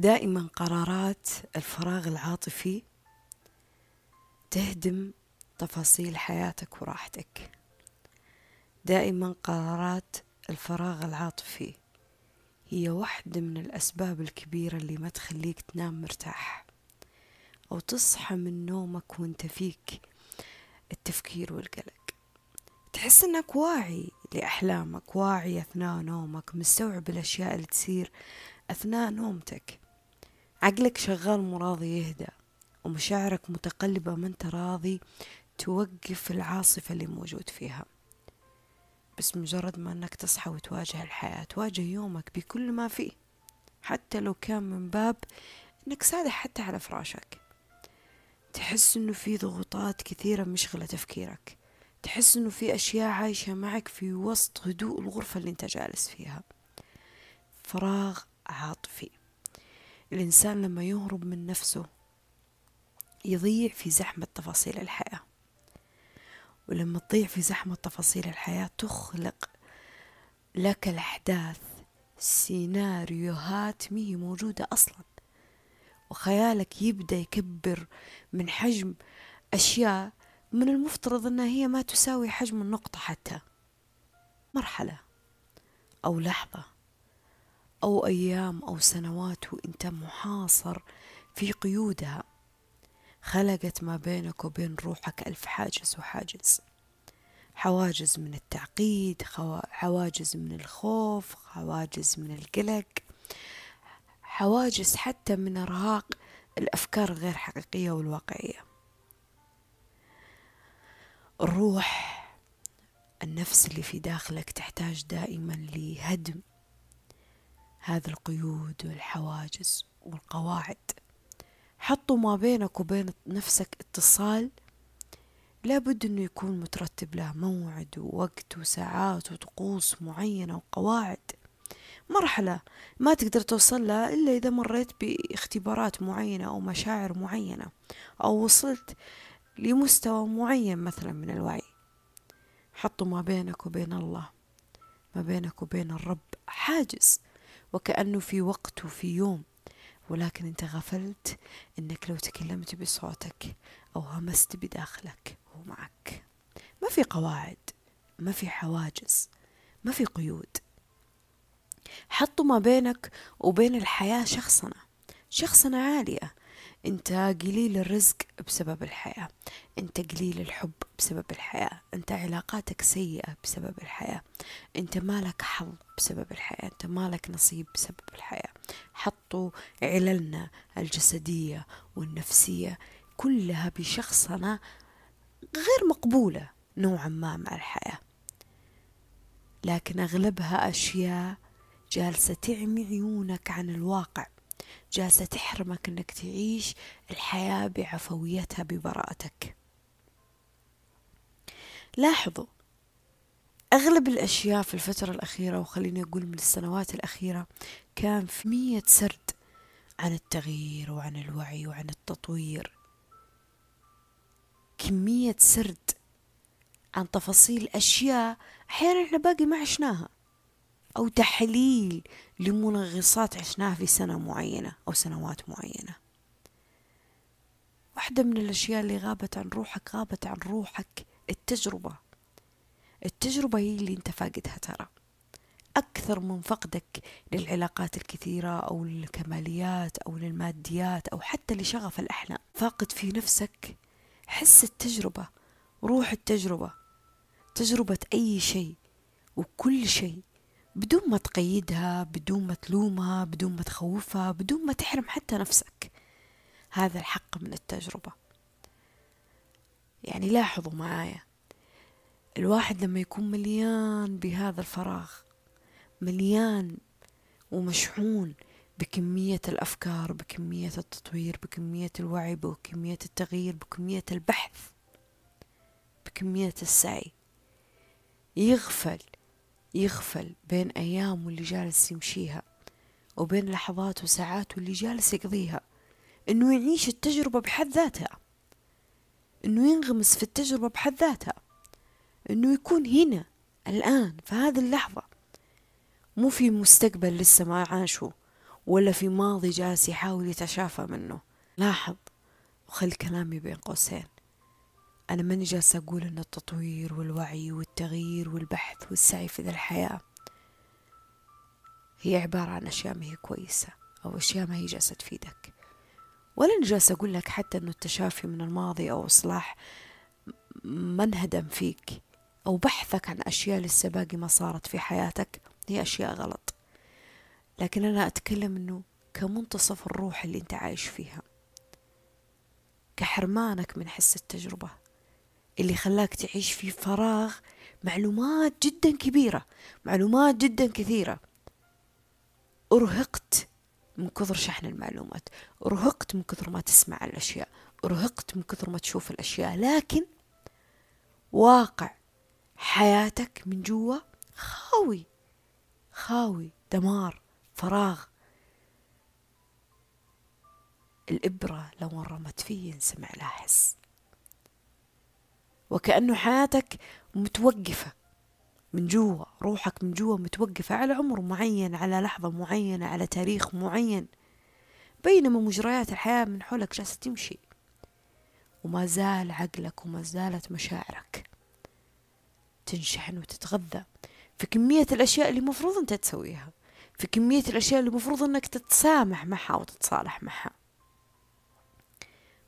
دائما قرارات الفراغ العاطفي تهدم تفاصيل حياتك وراحتك. دائما قرارات الفراغ العاطفي هي واحدة من الأسباب الكبيرة اللي ما تخليك تنام مرتاح أو تصحى من نومك وانت فيك التفكير والقلق. تحس إنك واعي لأحلامك واعي أثناء نومك مستوعب الأشياء اللي تصير أثناء نومتك. عقلك شغال مراضي يهدى ومشاعرك متقلبة ما أنت راضي توقف العاصفة اللي موجود فيها. بس مجرد ما أنك تصحى وتواجه الحياة تواجه يومك بكل ما فيه. حتى لو كان من باب أنك سادح حتى على فراشك. تحس إنه في ضغوطات كثيرة مشغلة تفكيرك. تحس إنه في أشياء عايشة معك في وسط هدوء الغرفة اللي أنت جالس فيها. فراغ عاطفي. الإنسان لما يهرب من نفسه يضيع في زحمة تفاصيل الحياة. ولما تضيع في زحمة تفاصيل الحياة تخلق لك الأحداث سيناريوهات مهي موجودة أصلا. وخيالك يبدأ يكبر من حجم أشياء من المفترض أنها هي ما تساوي حجم النقطة حتى. مرحلة أو لحظة. أو أيام أو سنوات وأنت محاصر في قيودها خلقت ما بينك وبين روحك ألف حاجز وحاجز. حواجز من التعقيد حواجز من الخوف حواجز من القلق. حواجز حتى من إرهاق الأفكار الغير حقيقية والواقعية. الروح النفس اللي في داخلك تحتاج دائما لهدم هذه القيود والحواجز والقواعد. حطوا ما بينك وبين نفسك اتصال. لابد إنه يكون مترتب له موعد ووقت وساعات وطقوس معينة وقواعد. مرحلة ما تقدر توصل لها إلا إذا مريت باختبارات معينة أو مشاعر معينة أو وصلت لمستوى معين مثلا من الوعي. حطوا ما بينك وبين الله ما بينك وبين الرب حاجز. وكأنه في وقت وفي يوم. ولكن انت غفلت انك لو تكلمت بصوتك أو همست بداخلك هو معك. ما في قواعد ما في حواجز ما في قيود. حطوا ما بينك وبين الحياة شخصنة شخصنة عالية. انت قليل الرزق بسبب الحياة. انت قليل الحب بسبب الحياة. انت علاقاتك سيئة بسبب الحياة. انت مالك حظ بسبب الحياة. انت مالك نصيب بسبب الحياة. حطوا عللنا الجسدية والنفسية كلها بشخصنة غير مقبولة نوعا ما مع الحياة. لكن أغلبها أشياء جالسة تعمي عيونك عن الواقع. جالسة تحرمك إنك تعيش الحياة بعفويتها ببراءتك. لاحظوا أغلب الأشياء في الفترة الأخيرة وخليني أقول من السنوات الأخيرة كان في مية سرد عن التغيير وعن الوعي وعن التطوير. كمية سرد عن تفاصيل أشياء أحيانا إحنا باقي ما عشناها. أو تحليل لمنغصات عشناها في سنة معينة أو سنوات معينة. واحدة من الأشياء اللي غابت عن روحك غابت عن روحك التجربة. التجربة هي اللي أنت فاقدها ترى. أكثر من فقدك للعلاقات الكثيرة أو للكماليات أو للماديات أو حتى لشغف الأحلام. فاقد في نفسك حس التجربة روح التجربة تجربة أي شيء وكل شيء. بدون ما تقيدها بدون ما تلومها بدون ما تخوفها بدون ما تحرم حتى نفسك. هذا الحق من التجربة. يعني لاحظوا معايا الواحد لما يكون مليان بهذا الفراغ مليان ومشحون بكمية الأفكار بكمية التطوير بكمية الوعي بكمية التغيير بكمية البحث بكمية السعي يغفل يغفل بين أيامه اللي جالس يمشيها وبين لحظاته وساعاته اللي جالس يقضيها إنه يعيش التجربة بحد ذاتها إنه ينغمس في التجربة بحد ذاتها إنه يكون هنا الآن في هذه اللحظة. مو في مستقبل لسه ما عاشه ولا في ماضي جالس يحاول يتشافى منه. لاحظ وخل كلامي بين قوسين. أنا ماني جالسة أقول أن التطوير والوعي والتغيير والبحث والسعي في ذا الحياة هي عبارة عن أشياء ما هي كويسة أو أشياء ما هي جالسة تفيدك. ولا أنا جالسة أقول لك حتى أنه التشافي من الماضي أو إصلاح ما انهدم فيك أو بحثك عن أشياء لسه باقي ما صارت في حياتك هي أشياء غلط. لكن أنا أتكلم أنه كمنتصف الروح اللي أنت عايش فيها كحرمانك من حس التجربة. اللي خلاك تعيش في فراغ معلومات جدا كبيرة معلومات جدا كثيرة. أرهقت من كثر شحن المعلومات أرهقت من كثر ما تسمع الأشياء أرهقت من كثر ما تشوف الأشياء. لكن واقع حياتك من جوا خاوي خاوي دمار فراغ. الإبرة لو انرمت فيه ينسمع لها حس. وكأنه حياتك متوقفة من جوا روحك من جوا متوقفة على عمر معين على لحظة معينة على تاريخ معين. بينما مجريات الحياة من حولك جالسة تمشي. وما زال عقلك وما زالت مشاعرك تنشحن وتتغذى في كمية الأشياء اللي مفروض أنت تسويها في كمية الأشياء اللي مفروض أنك تتسامح معها وتتصالح معها.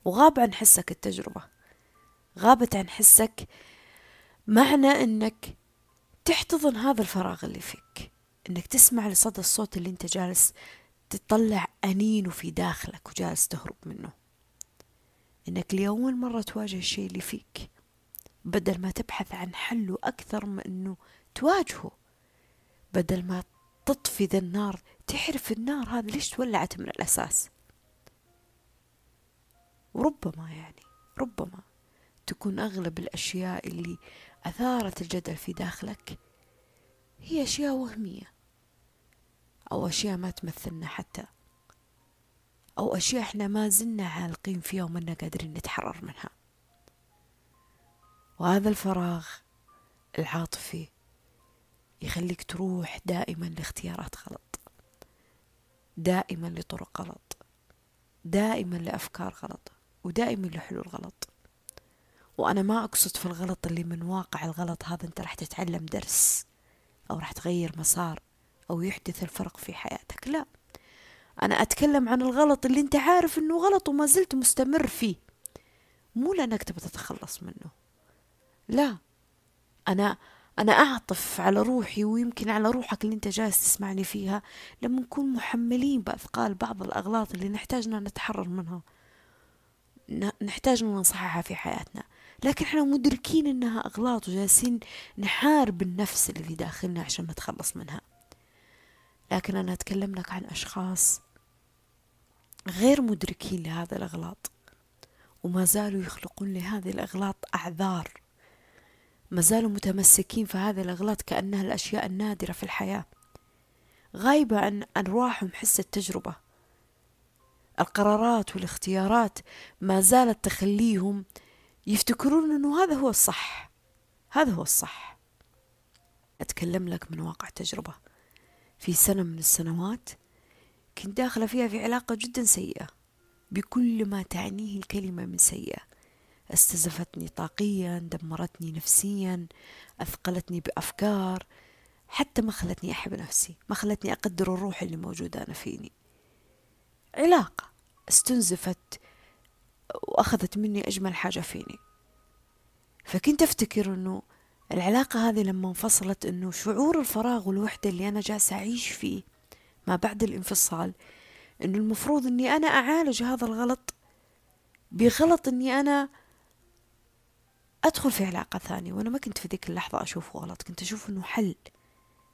وغاب عن حسك التجربة. غابت عن حسك معنى أنك تحتضن هذا الفراغ اللي فيك. أنك تسمع لصدى الصوت اللي أنت جالس تطلع أنينه في داخلك وجالس تهرب منه. إنك لأول مرة تواجه الشيء اللي فيك بدل ما تبحث عن حله أكثر من أنه تواجهه. بدل ما تطفي ذا النار تعرف النار هذه ليش تولعت من الأساس؟ وربما يعني ربما. تكون أغلب الأشياء اللي أثارت الجدل في داخلك هي أشياء وهمية أو أشياء ما تمثلنا حتى أو أشياء إحنا ما زلنا عالقين فيها ومنا قادرين نتحرر منها. وهذا الفراغ العاطفي يخليك تروح دائما لاختيارات غلط دائما لطرق غلط دائما لأفكار غلط ودائما لحلول غلط. وأنا ما أقصد في الغلط اللي من واقع الغلط هذا أنت راح تتعلم درس أو راح تغير مسار أو يحدث الفرق في حياتك. لا أنا أتكلم عن الغلط اللي أنت عارف أنه غلط وما زلت مستمر فيه. مو لأنك تبغى تتخلص منه. لا أنا أنا أعطف على روحي ويمكن على روحك اللي أنت جالس تسمعني فيها لما نكون محملين بأثقال بعض الأغلاط اللي نحتاجنا نتحرر منها. نحتاج نصححها في حياتنا. لكن إحنا مدركين إنها أغلاط وجالسين نحارب النفس اللي داخلنا عشان نتخلص منها. لكن أنا أتكلم لك عن أشخاص غير مدركين لهذا الأغلاط وما زالوا يخلقون لهذه الأغلاط أعذار. ما زالوا متمسكين في هذه الأغلاط كأنها الأشياء النادرة في الحياة. غايبة عن أرواحهم حس التجربة. القرارات والاختيارات ما زالت تخليهم يفتكرون إنه هذا هو الصح. هذا هو الصح. أتكلم لك من واقع تجربة. في سنة من السنوات كنت داخلة فيها في علاقة جدا سيئة. بكل ما تعنيه الكلمة من سيئة. استزفتني طاقيا دمرتني نفسيا أثقلتني بأفكار. حتى ما خلتني أحب نفسي. ما خلتني أقدر الروح اللي موجودة أنا فيني. علاقة استنزفت وأخذت مني أجمل حاجة فيني. فكنت أفتكر أنه العلاقة هذه لما انفصلت أنه شعور الفراغ والوحدة اللي أنا جالسة أعيش فيه ما بعد الانفصال أنه المفروض أني أنا أعالج هذا الغلط بغلط أني أنا أدخل في علاقة ثانية. وأنا ما كنت في ذيك اللحظة أشوفه غلط كنت أشوف أنه حل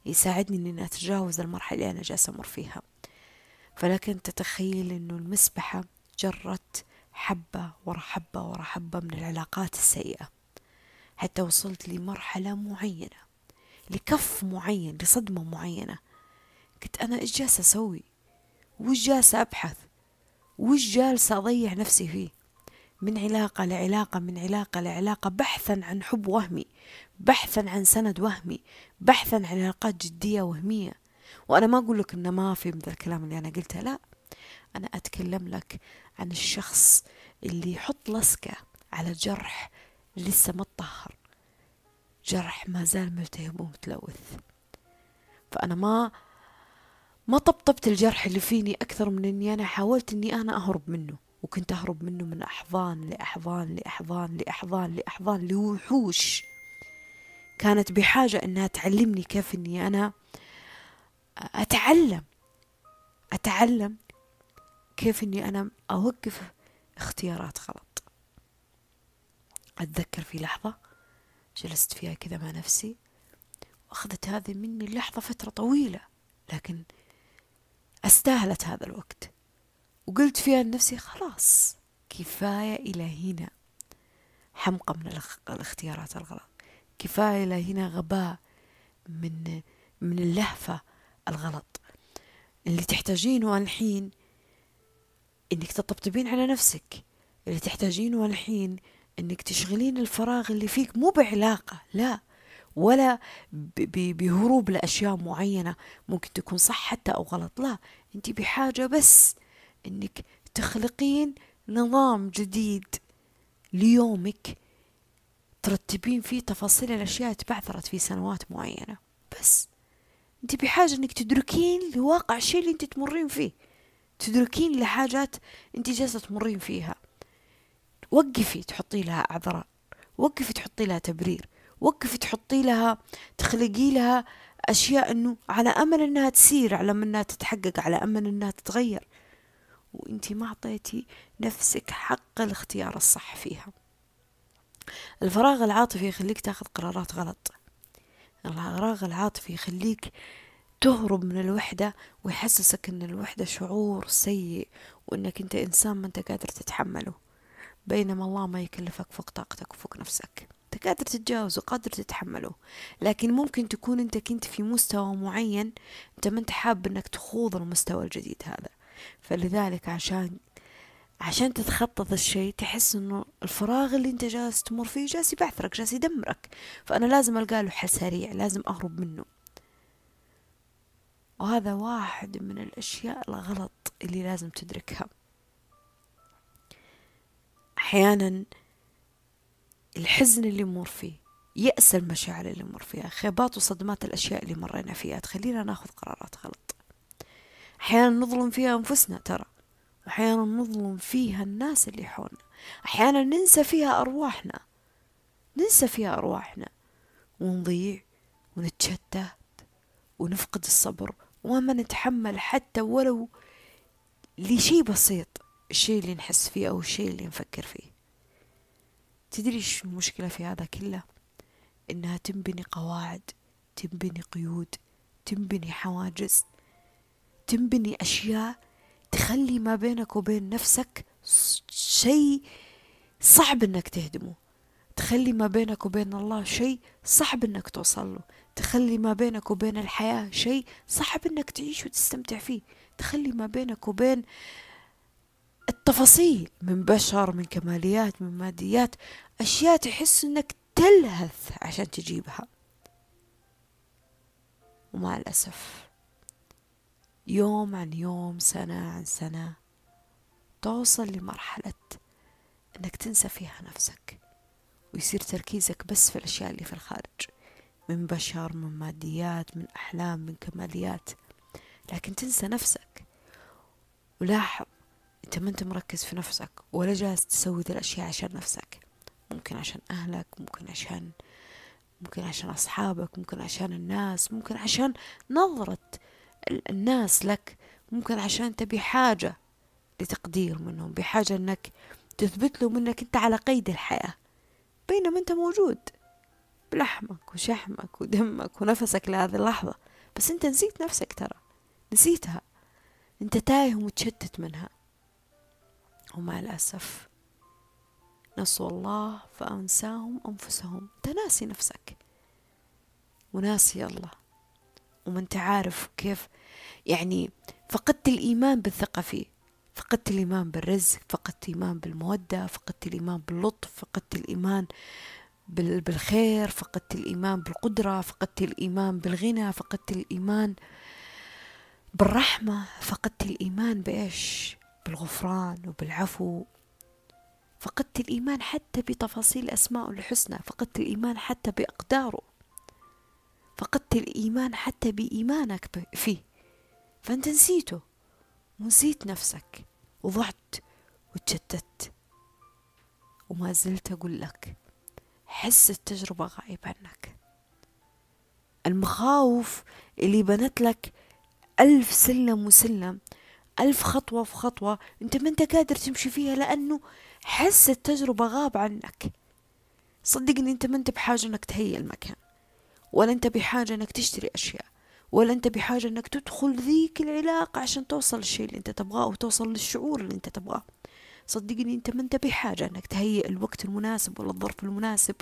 يساعدني أني أتجاوز المرحلة اللي أنا جالسة أمر فيها. فلكن تتخيل أنه المسبحة جرت حبة ورا حبة ورا حبة من العلاقات السيئة. حتى وصلت لمرحلة معينة لكف معين لصدمة معينة. كنت أنا إيش جالسة أسوي؟ وإيش جالسة أبحث؟ وإيش جالسة أضيع نفسي فيه؟ من علاقة لعلاقة من علاقة لعلاقة بحثا عن حب وهمي بحثا عن سند وهمي بحثا عن علاقات جدية وهمية. وأنا ما أقول لك إنه ما في مثل الكلام اللي أنا قلته لا. أنا أتكلم لك عن الشخص اللي يحط لصقة على جرح لسه ما تطهر جرح ما زال ملتهب ومتلوث. فأنا ما ما طبطبت الجرح اللي فيني أكثر من إني أنا حاولت إني أنا أهرب منه. وكنت أهرب منه من أحضان لأحضان لأحضان لأحضان لأحضان لوحوش. كانت بحاجة إنها تعلمني كيف إني أنا أتعلم. أتعلم كيف إني أنا أوقف اختيارات غلط؟ أتذكر في لحظة جلست فيها كذا مع نفسي وأخذت هذه مني اللحظة فترة طويلة لكن استاهلت هذا الوقت. وقلت فيها لنفسي خلاص كفاية إلى هنا. حمقى من الاختيارات الغلط. كفاية إلى هنا غباء من من اللهفة الغلط اللي تحتاجينه الحين إنك تطبطبين على نفسك. اللي تحتاجينه الحين إنك تشغلين الفراغ اللي فيك مو بعلاقة لا. ولا بهروب لأشياء معينة ممكن تكون صح حتى أو غلط لا. أنت بحاجة بس أنك تخلقين نظام جديد ليومك ترتبين فيه تفاصيل الأشياء تبعثرت في سنوات معينة. بس أنت بحاجة أنك تدركين لواقع الشيء اللي أنت تمرين فيه. تدركين لحاجات أنت جالسة تمرين فيها. وقفي تحطي لها أعذار وقفي تحطي لها تبرير. وقفي تحطي لها تخلقي لها أشياء أنه على أمل أنها تسير على أمل أنها تتحقق على أمل أنها تتغير. وانتي ما أعطيتي نفسك حق الاختيار الصح فيها. الفراغ العاطفي يخليك تاخذ قرارات غلط. الفراغ العاطفي يخليك تهرب من الوحدة ويحسسك إن الوحدة شعور سيء وإنك أنت إنسان ما أنت قادر تتحمله. بينما الله ما يكلفك فوق طاقتك وفوق نفسك. أنت قادر تتجاوزه قادر تتحمله. لكن ممكن تكون أنت كنت في مستوى معين أنت ما أنت حاب إنك تخوض المستوى الجديد هذا. فلذلك عشان عشان تتخطط الشيء تحس إنه الفراغ اللي أنت جالس تمر فيه جالس يبعثرك جالس يدمرك. فأنا لازم ألقى له حل سريع لازم أهرب منه. وهذا واحد من الأشياء الغلط اللي لازم تدركها. أحيانا الحزن اللي يمر فيه يأس المشاعر اللي يمر فيها خيبات وصدمات الأشياء اللي مرينا فيها تخلينا ناخذ قرارات غلط. أحيانا نظلم فيها أنفسنا ترى. أحيانا نظلم فيها الناس اللي حولنا. أحيانا ننسى فيها أرواحنا. ننسى فيها أرواحنا. ونضيع ونتشتت ونفقد الصبر وما نتحمل حتى ولو لشيء بسيط الشيء اللي نحس فيه أو الشيء اللي نفكر فيه. تدري إيش المشكلة في هذا كله؟ إنها تنبني قواعد تنبني قيود تنبني حواجز تنبني أشياء تخلي ما بينك وبين نفسك شيء صعب إنك تهدمه. تخلي ما بينك وبين الله شيء صعب إنك توصل له. تخلي ما بينك وبين الحياة شيء صعب إنك تعيش وتستمتع فيه. تخلي ما بينك وبين التفاصيل من بشر من كماليات من ماديات أشياء تحس إنك تلهث عشان تجيبها. ومع الأسف يوم عن يوم سنة عن سنة توصل لمرحلة إنك تنسى فيها نفسك ويصير تركيزك بس في الأشياء اللي في الخارج. من بشر من ماديات من أحلام من كماليات. لكن تنسى نفسك. ولاحظ أنت ما أنت مركز في نفسك ولا جالس تسوي ذي الأشياء عشان نفسك. ممكن عشان أهلك ممكن عشان ممكن عشان أصحابك ممكن عشان الناس ممكن عشان نظرة الناس لك. ممكن عشان انت بحاجة لتقدير منهم بحاجة إنك تثبت لهم إنك أنت على قيد الحياة. بينما أنت موجود. بلحمك وشحمك ودمك ونفسك لهذه اللحظة. بس انت نسيت نفسك ترى. نسيتها. انت تايه ومتشتت منها. ومع الأسف نسوا الله فأنساهم أنفسهم. أنت ناسي نفسك. وناسي الله. وما أنت عارف كيف. يعني فقدت الإيمان بالثقة فيه. فقدت الإيمان بالرزق. فقدت الإيمان بالمودة. فقدت الإيمان باللطف. فقدت الإيمان بالخير فقدت الإيمان بالقدرة فقدت الإيمان بالغنى فقدت الإيمان بالرحمة فقدت الإيمان بإيش؟ بالغفران وبالعفو. فقدت الإيمان حتى بتفاصيل أسماء الحسنى فقدت الإيمان حتى بأقداره. فقدت الإيمان حتى بإيمانك فيه. فأنت نسيته. ونسيت نفسك. وضعت وتشتت. وما زلت أقول لك حس التجربة غايب عنك. المخاوف اللي بنت لك ألف سلم وسلم ألف خطوة في خطوة أنت ما أنت قادر تمشي فيها لأنه حس التجربة غاب عنك. صدقني أنت ما أنت بحاجة أنك تهيئ المكان ولا أنت بحاجة أنك تشتري أشياء ولا أنت بحاجة أنك تدخل ذيك العلاقة عشان توصل للشيء اللي أنت تبغاه وتوصل للشعور اللي أنت تبغاه. صدقني أنت ما أنت بحاجة أنك تهيئ الوقت المناسب ولا الظرف المناسب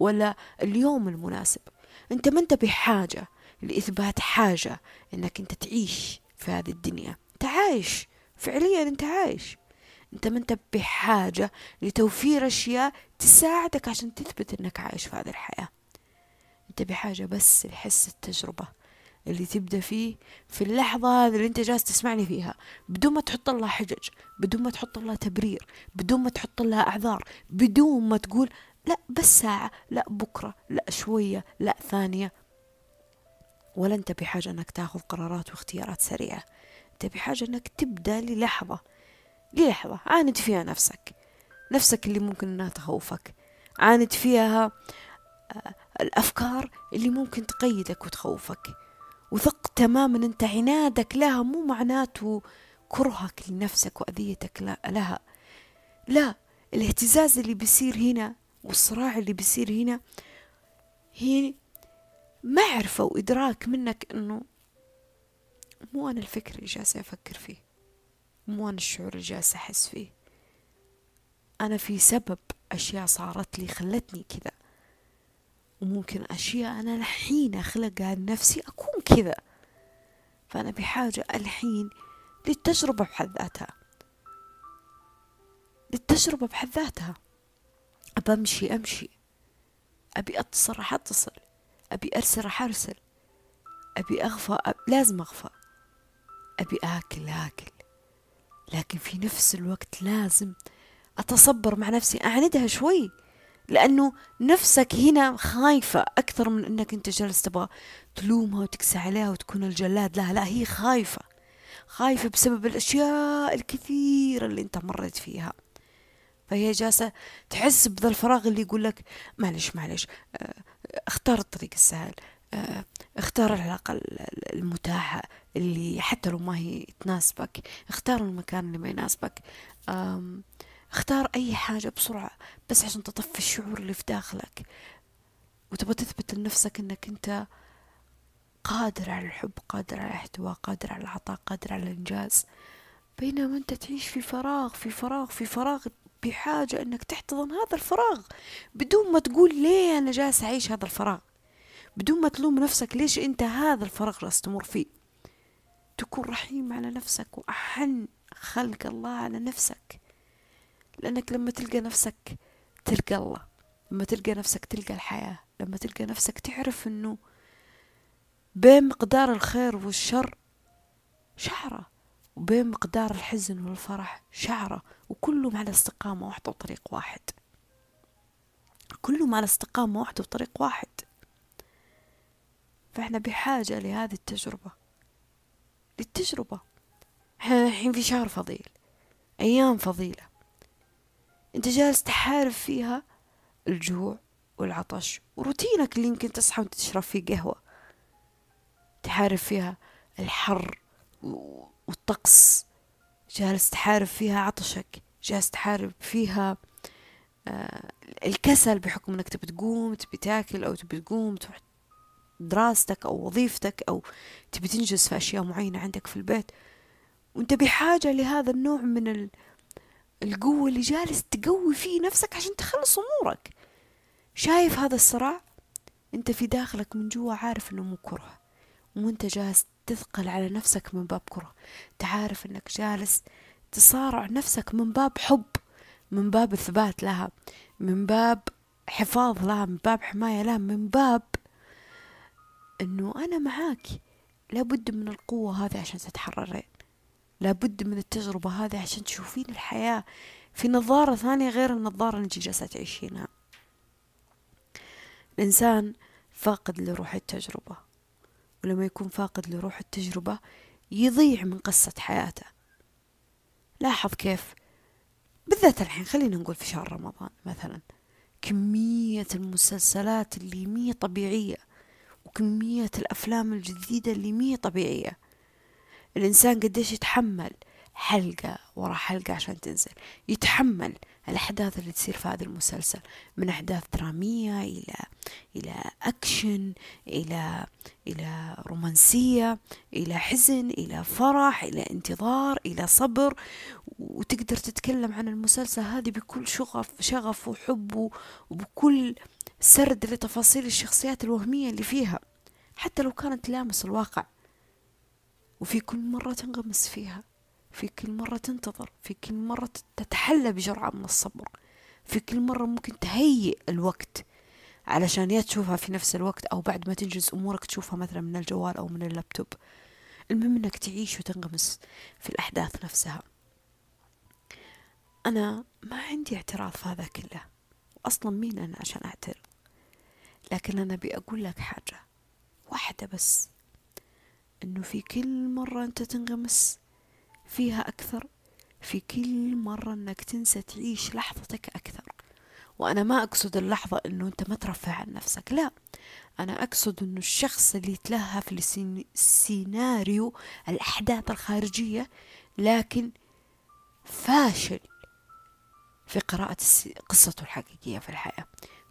ولا اليوم المناسب. أنت ما أنت بحاجة لإثبات حاجة أنك أنت تعيش في هذه الدنيا. أنت عايش فعليا أنت عايش. أنت ما أنت بحاجة لتوفير أشياء تساعدك عشان تثبت أنك عايش في هذه الحياة. أنت بحاجة بس لحس التجربة. اللي تبدأ فيه في اللحظة هذه اللي أنت جالس تسمعني فيها. بدون ما تحط لها حجج بدون ما تحط لها تبرير بدون ما تحط لها أعذار بدون ما تقول لا بس ساعة لا بكرة لا شوية لا ثانية. ولا أنت بحاجة أنك تاخذ قرارات واختيارات سريعة. أنت بحاجة أنك تبدأ للحظة. للحظة. عاند فيها نفسك. نفسك اللي ممكن أنها تخوفك. عاند فيها آه، الأفكار اللي ممكن تقيدك وتخوفك. وثق تماما أنت عنادك لها مو معناته كرهك لنفسك وأذيتك لها. لا الاهتزاز اللي بيصير هنا والصراع اللي بيصير هنا هي معرفة وإدراك منك أنه مو أنا الفكر اللي جالسة أفكر فيه مو أنا الشعور اللي جالسة أحس فيه. أنا في سبب أشياء صارت لي خلتني كذا. وممكن أشياء أنا الحين أخلقها لنفسي أكون كذا. فأنا بحاجة الحين للتجربة بحد ذاتها. للتجربة بحد ذاتها. أبى أمشي أمشي. أبي أتصل راح أتصل. أبي أرسل راح أرسل. أبي أغفى أب... لازم أغفى. أبي آكل آكل. لكن في نفس الوقت لازم أتصبر مع نفسي أعندها شوي. لأنه نفسك هنا خايفة أكثر من أنك أنت جالس تبغى تلومها وتكسى عليها وتكون الجلاد. لا لا هي خايفة. خايفة بسبب الأشياء الكثيرة اللي أنت مريت فيها. فهي جالسة تحس بذا الفراغ اللي يقول لك معلش معلش آه، اختار الطريق السهل آه، اختار العلاقة المتاحة اللي حتى لو ما هي تناسبك اختار المكان اللي ما يناسبك. اختار أي حاجة بسرعة بس عشان تطفي الشعور اللي في داخلك. وتبغى تثبت لنفسك إنك أنت قادر على الحب قادر على الاحتواء قادر على العطاء قادر على الإنجاز. بينما أنت تعيش في فراغ في فراغ في فراغ بحاجة أنك تحتضن هذا الفراغ. بدون ما تقول ليه أنا جالس أعيش هذا الفراغ. بدون ما تلوم نفسك ليش أنت هذا الفراغ جالس تمر فيه. تكون رحيم على نفسك وأحن خلق الله على نفسك. لأنك لما تلقى نفسك تلقى الله لما تلقى نفسك تلقى الحياة لما تلقى نفسك تعرف أنه بين مقدار الخير والشر شعرة وبين مقدار الحزن والفرح شعرة وكلهم على استقامة واحدة وطريق واحد. كلهم على استقامة واحدة وطريق واحد. فإحنا بحاجة لهذه التجربة. للتجربة. إحنا الحين في شهر فضيل أيام فضيلة. انت جالس تحارب فيها الجوع والعطش وروتينك اللي يمكن تصحى وانت تشرب فيه قهوة. تحارب فيها الحر والطقس. جالس تحارب فيها عطشك. جالس تحارب فيها آه الكسل بحكم انك تبي تقوم تبي تاكل أو تبي تقوم تروح دراستك أو وظيفتك أو تبي تنجز في أشياء معينة عندك في البيت. وانت بحاجة لهذا النوع من القوة اللي جالس تقوي فيه نفسك عشان تخلص أمورك. شايف هذا الصراع؟ أنت في داخلك من جوا عارف إنه مو كره وأنت جالس تثقل على نفسك من باب كره. تعرف إنك جالس تصارع نفسك من باب حب من باب إثبات لها من باب حفاظ لها من باب حماية لها من باب إنه أنا معاك. لابد من القوة هذه عشان تتحررين لابد من التجربة هذه عشان تشوفين الحياة في نظارة ثانية غير النظارة اللي انت جالسة تعيشينها. الإنسان فاقد لروح التجربة ولما يكون فاقد لروح التجربة يضيع من قصة حياته. لاحظ كيف؟ بالذات الحين خلينا نقول في شهر رمضان مثلا كمية المسلسلات اللي مية طبيعية وكمية الأفلام الجديدة اللي مية طبيعية. الإنسان قديش يتحمل حلقة ورا حلقة عشان تنزل. يتحمل الأحداث اللي تصير في هذا المسلسل من أحداث درامية إلى إلى أكشن إلى إلى رومانسية إلى حزن إلى فرح إلى انتظار إلى صبر. وتقدر تتكلم عن المسلسل هذه بكل شغف شغف وحب وبكل سرد لتفاصيل الشخصيات الوهمية اللي فيها. حتى لو كانت لامس الواقع. وفي كل مرة تنغمس فيها في كل مرة تنتظر في كل مرة تتحلى بجرعة من الصبر في كل مرة ممكن تهيئ الوقت علشان يا تشوفها في نفس الوقت أو بعد ما تنجز أمورك تشوفها مثلا من الجوال أو من اللابتوب. المهم أنك تعيش وتنغمس في الأحداث نفسها. أنا ما عندي اعتراض في هذا كله. أصلا مين أنا عشان أعترض؟ لكن أنا بأقول لك حاجة واحدة بس. أنه في كل مرة أنت تنغمس فيها أكثر في كل مرة أنك تنسى تعيش لحظتك أكثر. وأنا ما أقصد اللحظة أنه أنت ما ترفع عن نفسك لا. أنا أقصد أنه الشخص اللي يتلهى في السيناريو الأحداث الخارجية لكن فاشل في قراءة قصته الحقيقية في الحياة.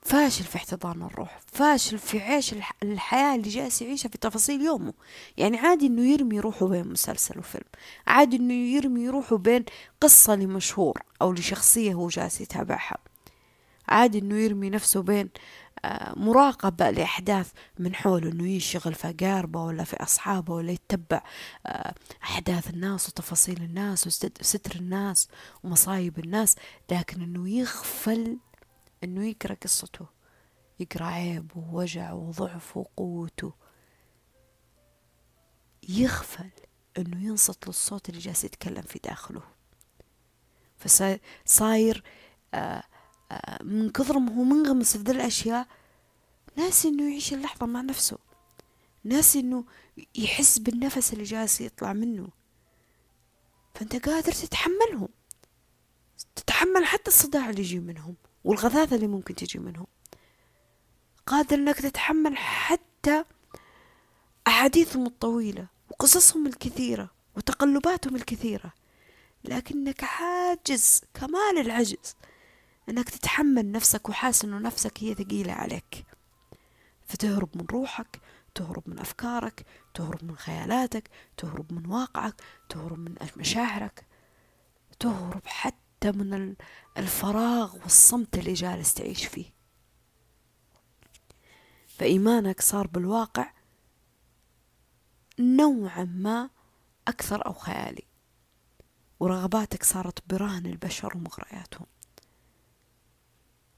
فاشل في احتضان الروح فاشل في عيش الحياة اللي جالس يعيشها في تفاصيل يومه. يعني عادي إنه يرمي روحه بين مسلسل وفيلم عادي إنه يرمي روحه بين قصة لمشهور أو لشخصية هو جالس يتابعها. عادي إنه يرمي نفسه بين آه، مراقبة لأحداث من حوله إنه يشغل في أقاربه ولا في أصحابه ولا يتبع آه، أحداث الناس وتفاصيل الناس وستر الناس ومصايب الناس لكن إنه يغفل إنه يقرأ قصته يقرأ عيبه ووجعه وضعفه وقوته. يغفل إنه ينصت للصوت اللي جالس يتكلم في داخله. فصاير آه آه من كثر ما هو منغمس في ذي الأشياء ناسي إنه يعيش اللحظة مع نفسه. ناسي إنه يحس بالنفس اللي جالس يطلع منه. فأنت قادر تتحملهم تتحمل حتى الصداع اللي يجي منهم. والغثاثة اللي ممكن تجي منهم قادر إنك تتحمل حتى أحاديثهم الطويلة وقصصهم الكثيرة وتقلباتهم الكثيرة. لكنك عاجز كمال العجز إنك تتحمل نفسك وحاس انه نفسك هي ثقيلة عليك. فتهرب من روحك تهرب من أفكارك تهرب من خيالاتك تهرب من واقعك تهرب من مشاعرك تهرب حتى حتى من الفراغ والصمت اللي جالس تعيش فيه. فإيمانك صار بالواقع نوعا ما أكثر أو خيالي ورغباتك صارت برهن البشر ومغرياتهم.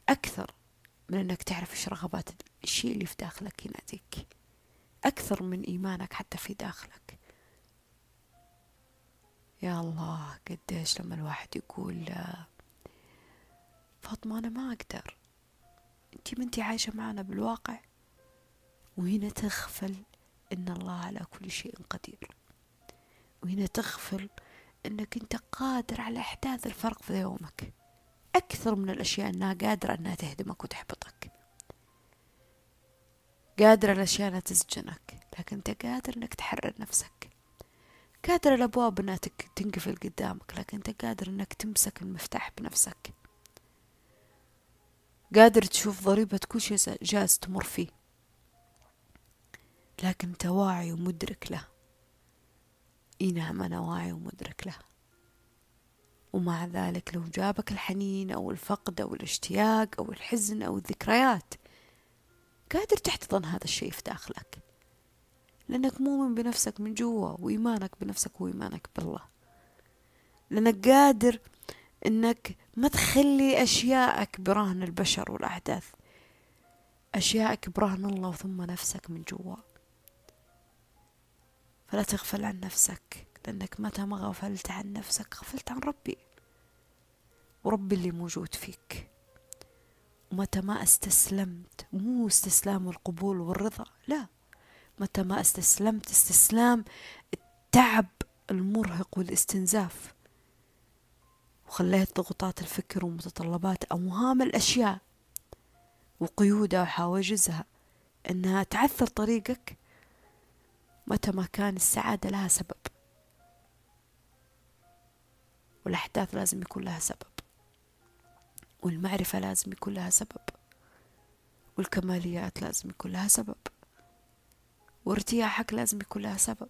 أكثر من أنك تعرف إيش رغبات الشيء اللي في داخلك يناديك. أكثر من إيمانك حتى في داخلك. يا الله قديش لما الواحد يقول فاطمة أنا ما أقدر. أنتي ما أنتي عايشة معنا بالواقع؟ وهنا تغفل إن الله على كل شيء قدير. وهنا تغفل إنك أنت قادر على إحداث الفرق في يومك. أكثر من الأشياء أنها قادرة أنها تهدمك وتحبطك. قادرة الأشياء أنها تسجنك لكن أنت قادر أنك تحرر نفسك. قادر الأبواب إنها تنقفل قدامك لكن أنت قادر إنك تمسك المفتاح بنفسك. قادر تشوف ضريبة كل شيء جالس تمر فيه. لكن أنت واعي ومدرك له. إي نعم أنا واعي ومدرك له. ومع ذلك لو جابك الحنين أو الفقد أو الاشتياق أو الحزن أو الذكريات قادر تحتضن هذا الشيء في داخلك. لأنك مؤمن بنفسك من جوا وإيمانك بنفسك هو إيمانك بالله. لأنك قادر أنك ما تخلي أشياءك برهن البشر والأحداث. أشياءك برهن الله ثم نفسك من جوا. فلا تغفل عن نفسك لأنك متى ما غفلت عن نفسك غفلت عن ربي. وربي اللي موجود فيك. ومتى ما استسلمت مو استسلام القبول والرضا لا. متى ما استسلمت استسلام التعب المرهق والاستنزاف. وخليت ضغوطات الفكر ومتطلبات أوهام الأشياء وقيودها وحواجزها إنها تعثر طريقك متى ما كان السعادة لها سبب. والأحداث لازم يكون لها سبب. والمعرفة لازم يكون لها سبب. والكماليات لازم يكون لها سبب. وارتياحك لازم يكون لها سبب.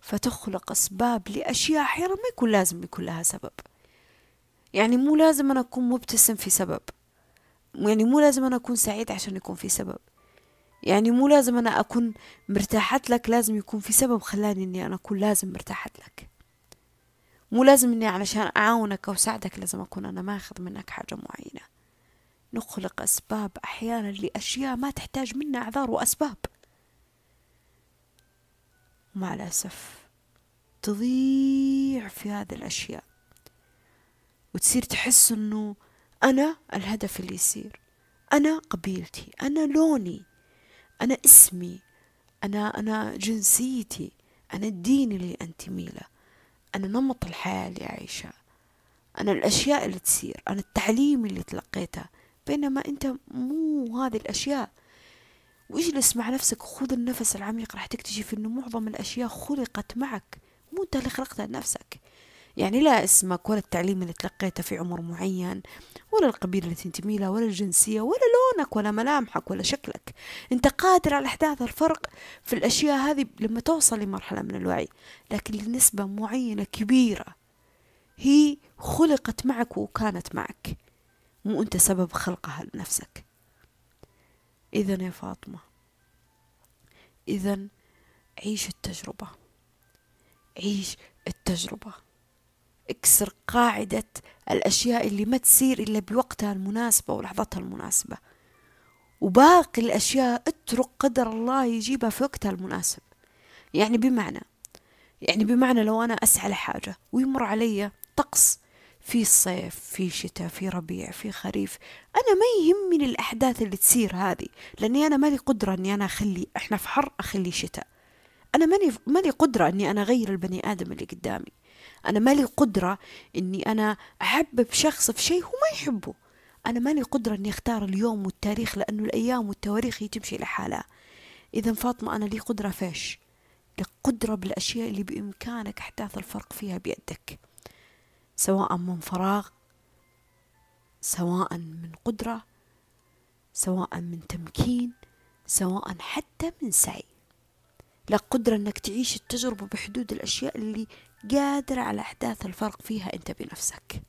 فتخلق أسباب لأشياء أحيانا ما يكون لازم يكون لها سبب. يعني مو لازم أنا أكون مبتسم في سبب. يعني مو لازم أنا أكون سعيد عشان يكون في سبب. يعني مو لازم أنا أكون مرتاحت لك لازم يكون في سبب خلاني إني أنا أكون لازم مرتاحت لك. مو لازم إني علشان أعاونك أو أساعدك لازم أكون أنا ماخذ منك حاجة معينة. نخلق أسباب أحيانا لأشياء ما تحتاج منا أعذار وأسباب. ومع الأسف تضيع في هذه الأشياء وتصير تحس أنه أنا الهدف اللي يصير أنا قبيلتي أنا لوني أنا اسمي أنا أنا جنسيتي أنا الدين اللي أنتمي له أنا نمط الحياة اللي أعيشها أنا الأشياء اللي تصير أنا التعليم اللي تلقيته بينما أنت مو هذه الأشياء. واجلس مع نفسك وخذ النفس العميق. راح تكتشف إنه معظم الأشياء خلقت معك. مو أنت اللي خلقتها لنفسك يعني لا اسمك ولا التعليم اللي تلقيته في عمر معين ولا القبيلة اللي تنتمي لها ولا الجنسية ولا لونك ولا ملامحك ولا شكلك. أنت قادر على أحداث الفرق في الأشياء هذه لما توصل لمرحلة من الوعي. لكن لنسبة معينة كبيرة هي خلقت معك وكانت معك. مو أنت سبب خلقها لنفسك. إذا يا فاطمة. إذا عيش التجربة. عيش التجربة. اكسر قاعدة الأشياء اللي ما تصير إلا بوقتها المناسبة ولحظتها المناسبة. وباقي الأشياء اترك قدر الله يجيبها في وقتها المناسب. يعني بمعنى يعني بمعنى لو أنا أسعى لحاجة ويمر علي طقس في صيف في شتاء في ربيع في خريف. أنا ما يهمني الأحداث اللي تصير هذه لأني أنا مالي قدرة أني أنا أخلي إحنا في حر أخلي شتاء. أنا ماني مالي قدرة أني أنا أغير البني آدم اللي قدامي. أنا مالي قدرة أني أنا أحبب شخص في شيء هو ما يحبه. أنا مالي قدرة أني أختار اليوم والتاريخ لأنه الأيام والتواريخ هي تمشي لحالها إذا فاطمة أنا لي قدرة فيش لقدرة بالأشياء اللي بإمكانك أحداث الفرق فيها بيدك. سواء من فراغ سواء من قدرة سواء من تمكين سواء حتى من سعي. لك قدرة إنك تعيش التجربة بحدود الأشياء اللي قادرة على أحداث الفرق فيها أنت بنفسك.